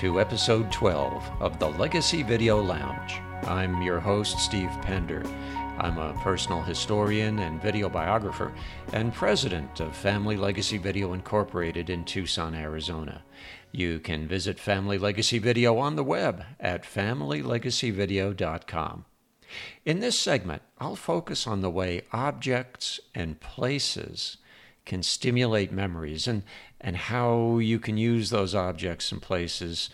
to episode 12 of the Legacy Video Lounge. I'm your host, Steve Pender. I'm a personal historian and video biographer and president of Family Legacy Video Incorporated in Tucson, Arizona. You can visit Family Legacy Video on the web at familylegacyvideo.com. In this segment, I'll focus on the way objects and places can stimulate memories and, and how you can use those objects and places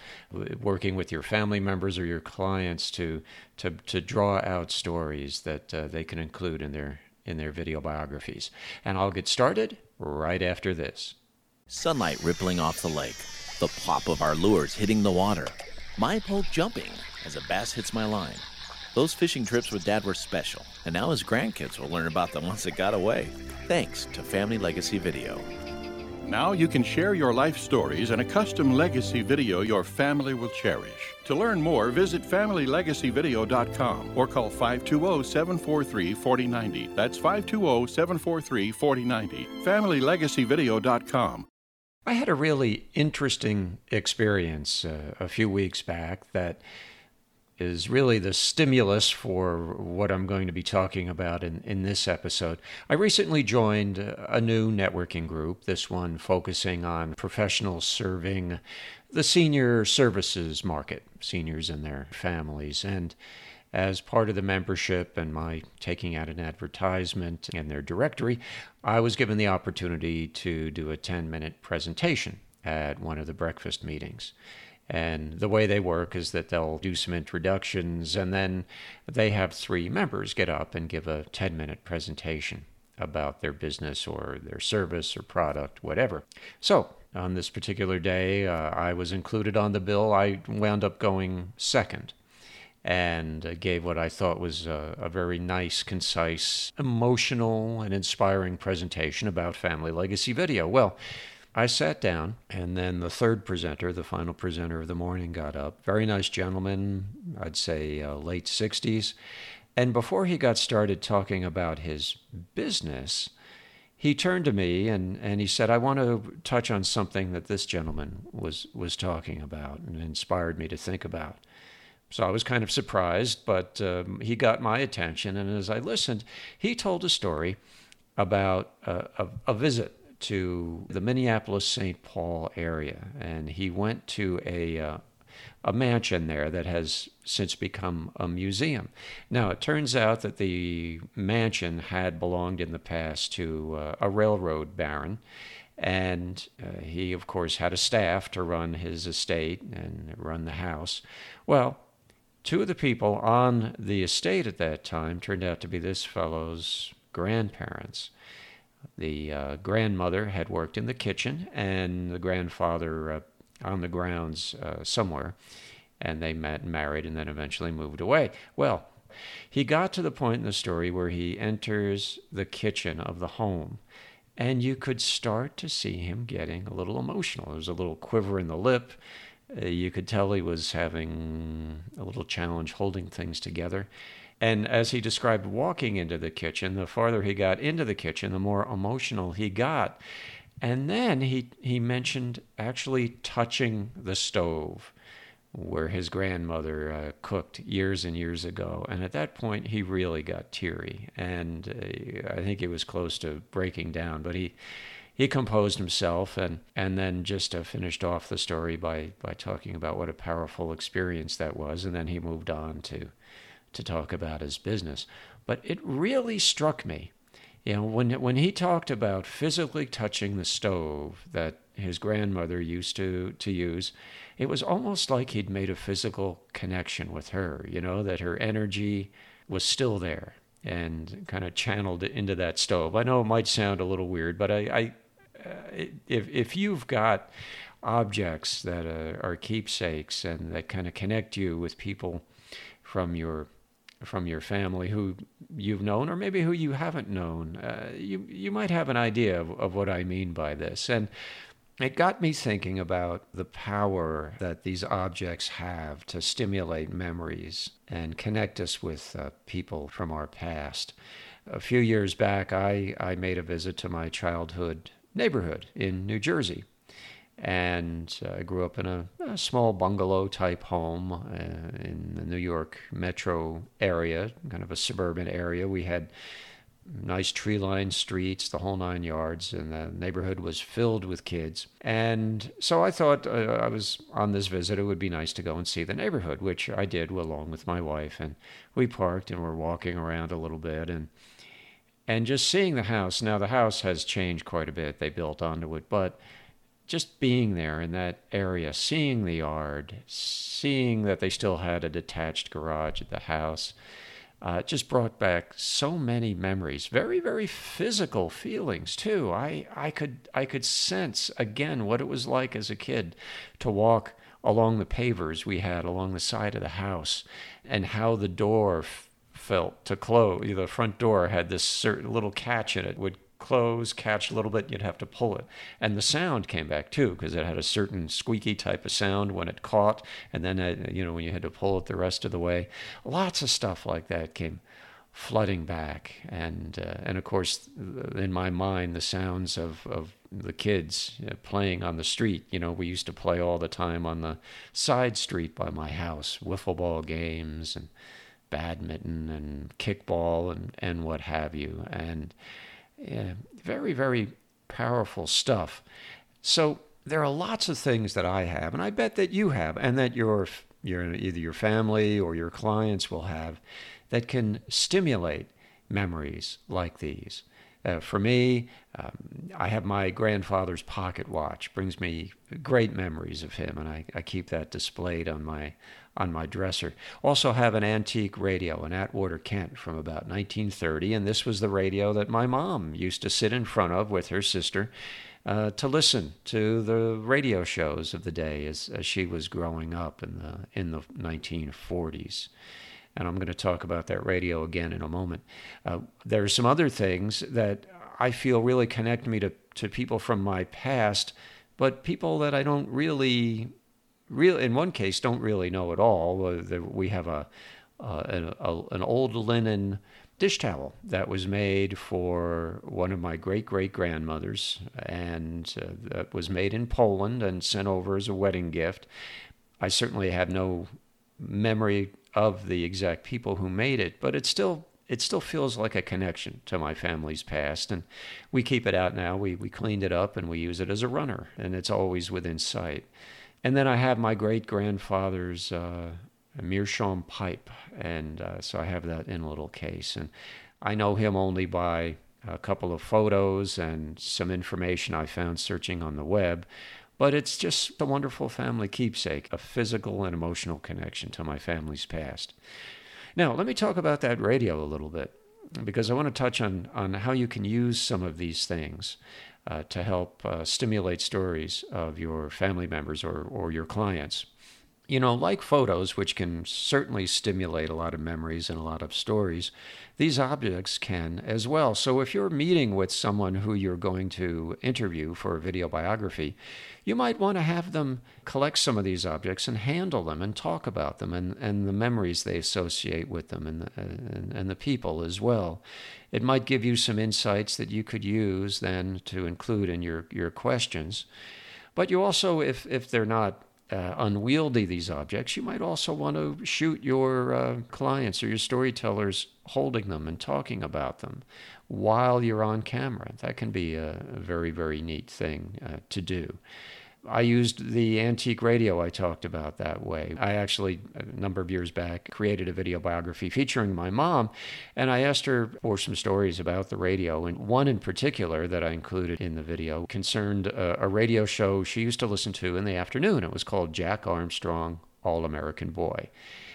working with your family members or your clients to, to, to draw out stories that uh, they can include in their, in their video biographies. And I'll get started right after this. Sunlight rippling off the lake, the plop of our lures hitting the water, my pole jumping as a bass hits my line. Those fishing trips with Dad were special, and now his grandkids will learn about the ones that got away. Thanks to Family Legacy Video. Now you can share your life stories in a custom legacy video your family will cherish. To learn more, visit FamilyLegacyVideo.com or call 520-743-4090. That's 520-743-4090. FamilyLegacyVideo.com. I had a really interesting experience uh, a few weeks back that is really the stimulus for what I'm going to be talking about in, in this episode. I recently joined a new networking group, this one focusing on professionals serving the senior services market, seniors and their families. And as part of the membership and my taking out an advertisement in their directory, I was given the opportunity to do a 10 minute presentation at one of the breakfast meetings. And the way they work is that they'll do some introductions and then they have three members get up and give a 10 minute presentation about their business or their service or product, whatever. So, on this particular day, uh, I was included on the bill. I wound up going second and gave what I thought was a, a, very nice, concise, emotional, and inspiring presentation about family legacy video. Well, I sat down, and then the third presenter, the final presenter of the morning, got up. Very nice gentleman, I'd say uh, late 60s. And before he got started talking about his business, he turned to me and, and he said, I want to touch on something that this gentleman was, was talking about and inspired me to think about. So I was kind of surprised, but um, he got my attention. And as I listened, he told a story about a, a visit to the Minneapolis St. Paul area, and he went to a uh, a mansion there that has since become a museum. Now, it turns out that the mansion had belonged in the past to uh, a railroad baron, and uh, he, of course, had a staff to run his estate and run the house. Well, two of the people on the estate at that time turned out to be this fellow's grandparents. The uh, grandmother had worked in the kitchen, and the grandfather uh, on the grounds uh, somewhere. And they met and married, and then eventually moved away. Well, he got to the point in the story where he enters the kitchen of the home, and you could start to see him getting a little emotional. There was a little quiver in the lip. Uh, you could tell he was having a little challenge holding things together. And as he described walking into the kitchen, the farther he got into the kitchen, the more emotional he got. And then he, he mentioned actually touching the stove where his grandmother uh, cooked years and years ago. And at that point, he really got teary. And uh, I think he was close to breaking down. But he, he composed himself and, and then just uh, finished off the story by, by talking about what a powerful experience that was. And then he moved on to to talk about his business. But it really struck me, you know, when, when he talked about physically touching the stove that his grandmother used to, to use, it was almost like he'd made a physical connection with her, you know, that her energy was still there and kind of channeled into that stove. I know it might sound a little weird, but I, I uh, if, if you've got objects that uh, are keepsakes and that kind of connect you with people from your from your family who you've known or maybe who you haven't known. Uh, you, you might have an idea of, of what I mean by this. And it got me thinking about the power that these objects have to stimulate memories and connect us with uh, people from our past. A few years back, I, I made a visit to my childhood neighborhood in New Jersey. And uh, I grew up in a, a small bungalow type home uh, in the New York metro area, kind of a suburban area. We had nice tree lined streets, the whole nine yards, and the neighborhood was filled with kids. And so I thought uh, I was on this visit, it would be nice to go and see the neighborhood, which I did along with my wife. And we parked and were walking around a little bit and and just seeing the house. Now the house has changed quite a bit. They built onto it, but just being there in that area, seeing the yard, seeing that they still had a detached garage at the house, uh, just brought back so many memories. Very, very physical feelings too. I, I could, I could sense again what it was like as a kid to walk along the pavers we had along the side of the house, and how the door felt to close. The front door had this certain little catch in it would close, catch a little bit, you'd have to pull it. And the sound came back too, because it had a certain squeaky type of sound when it caught, and then, uh, you know, when you had to pull it the rest of the way. Lots of stuff like that came flooding back. And, uh, and of course, in my mind, the sounds of, of the kids uh, playing on the street. You know, we used to play all the time on the side street by my house, wiffle ball games and badminton and kickball and, and what have you. And, yeah, very, very powerful stuff. So there are lots of things that I have, and I bet that you have, and that your, your either your family or your clients will have, that can stimulate memories like these. Uh, for me, um, I have my grandfather's pocket watch. Brings me great memories of him, and I, I keep that displayed on my on my dresser. Also have an antique radio, an Atwater Kent from about 1930, and this was the radio that my mom used to sit in front of with her sister uh, to listen to the radio shows of the day as, as she was growing up in the in the 1940s. And I'm going to talk about that radio again in a moment. Uh, there are some other things that I feel really connect me to, to people from my past, but people that I don't really real in one case don't really know at all. We have a, an, a, an old linen dish towel that was made for one of my great great grandmothers, and uh, that was made in Poland and sent over as a wedding gift. I certainly have no memory of the exact people who made it, but it still it still feels like a connection to my family's past, and we keep it out now. We we cleaned it up and we use it as a runner, and it's always within sight. And then I have my great grandfather's uh, meerschaum pipe, and uh, so I have that in a little case. And I know him only by a couple of photos and some information I found searching on the web. But it's just a wonderful family keepsake, a physical and emotional connection to my family's past. Now, let me talk about that radio a little bit because I want to touch on, on how you can use some of these things uh, to help uh, stimulate stories of your family members or, or your clients. You know, like photos, which can certainly stimulate a lot of memories and a lot of stories, these objects can as well. So, if you're meeting with someone who you're going to interview for a video biography, you might want to have them collect some of these objects and handle them and talk about them and, and the memories they associate with them and the, and, and the people as well. It might give you some insights that you could use then to include in your, your questions. But you also, if, if they're not uh, unwieldy, these objects, you might also want to shoot your uh, clients or your storytellers holding them and talking about them while you're on camera. That can be a, a very, very neat thing uh, to do. I used the antique radio I talked about that way. I actually, a number of years back, created a video biography featuring my mom, and I asked her for some stories about the radio. And one in particular that I included in the video concerned a, a radio show she used to listen to in the afternoon. It was called Jack Armstrong, All American Boy.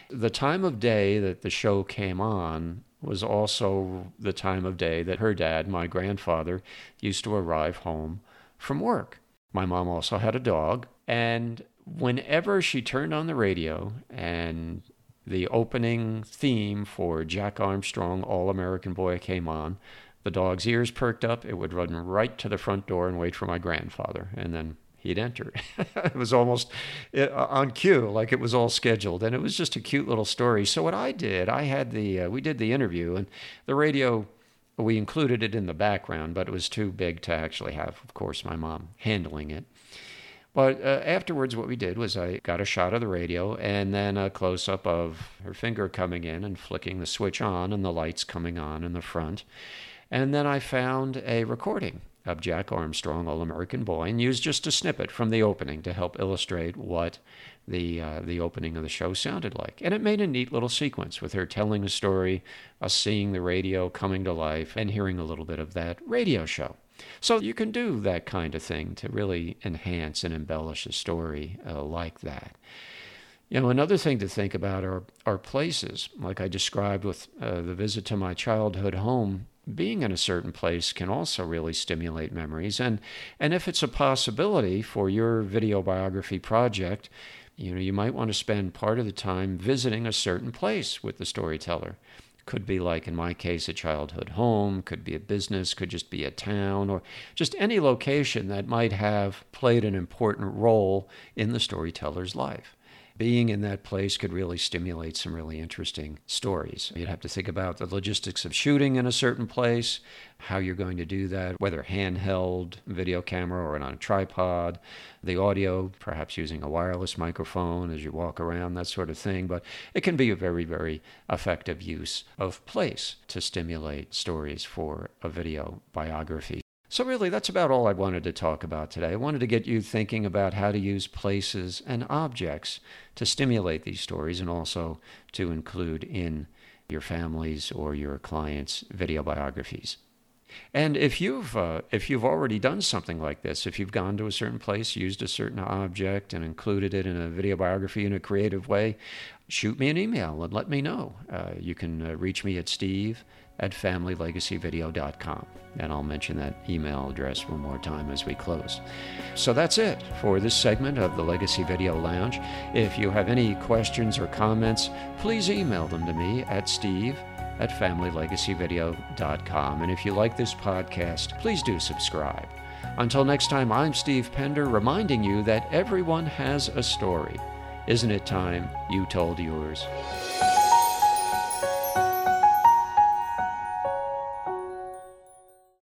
The time of day that the show came on was also the time of day that her dad, my grandfather, used to arrive home from work. My mom also had a dog. And whenever she turned on the radio and the opening theme for Jack Armstrong, All American Boy, came on, the dog's ears perked up. It would run right to the front door and wait for my grandfather. And then he'd enter. it was almost uh, on cue, like it was all scheduled. And it was just a cute little story. So, what I did, I had the, uh, we did the interview, and the radio we included it in the background, but it was too big to actually have, of course, my mom handling it. But uh, afterwards, what we did was I got a shot of the radio and then a close up of her finger coming in and flicking the switch on and the lights coming on in the front. And then I found a recording of Jack Armstrong, All American Boy, and used just a snippet from the opening to help illustrate what the uh, the opening of the show sounded like. And it made a neat little sequence with her telling a story, us seeing the radio coming to life, and hearing a little bit of that radio show. So you can do that kind of thing to really enhance and embellish a story uh, like that. You know, another thing to think about are, are places, like I described with uh, the visit to my childhood home. Being in a certain place can also really stimulate memories. And, and if it's a possibility for your video biography project, you know, you might want to spend part of the time visiting a certain place with the storyteller. Could be like, in my case, a childhood home, could be a business, could just be a town, or just any location that might have played an important role in the storyteller's life being in that place could really stimulate some really interesting stories. You'd have to think about the logistics of shooting in a certain place, how you're going to do that, whether handheld video camera or on a tripod, the audio, perhaps using a wireless microphone as you walk around, that sort of thing. But it can be a very, very effective use of place to stimulate stories for a video biography. So, really, that's about all I wanted to talk about today. I wanted to get you thinking about how to use places and objects to stimulate these stories and also to include in your family's or your clients' video biographies. And if you've uh, if you've already done something like this, if you've gone to a certain place, used a certain object, and included it in a video biography in a creative way, shoot me an email and let me know. Uh, you can uh, reach me at Steve at familylegacyvideo.com. And I'll mention that email address one more time as we close. So that's it for this segment of the Legacy Video Lounge. If you have any questions or comments, please email them to me at steve at familylegacyvideo.com. And if you like this podcast, please do subscribe. Until next time, I'm Steve Pender reminding you that everyone has a story. Isn't it time you told yours?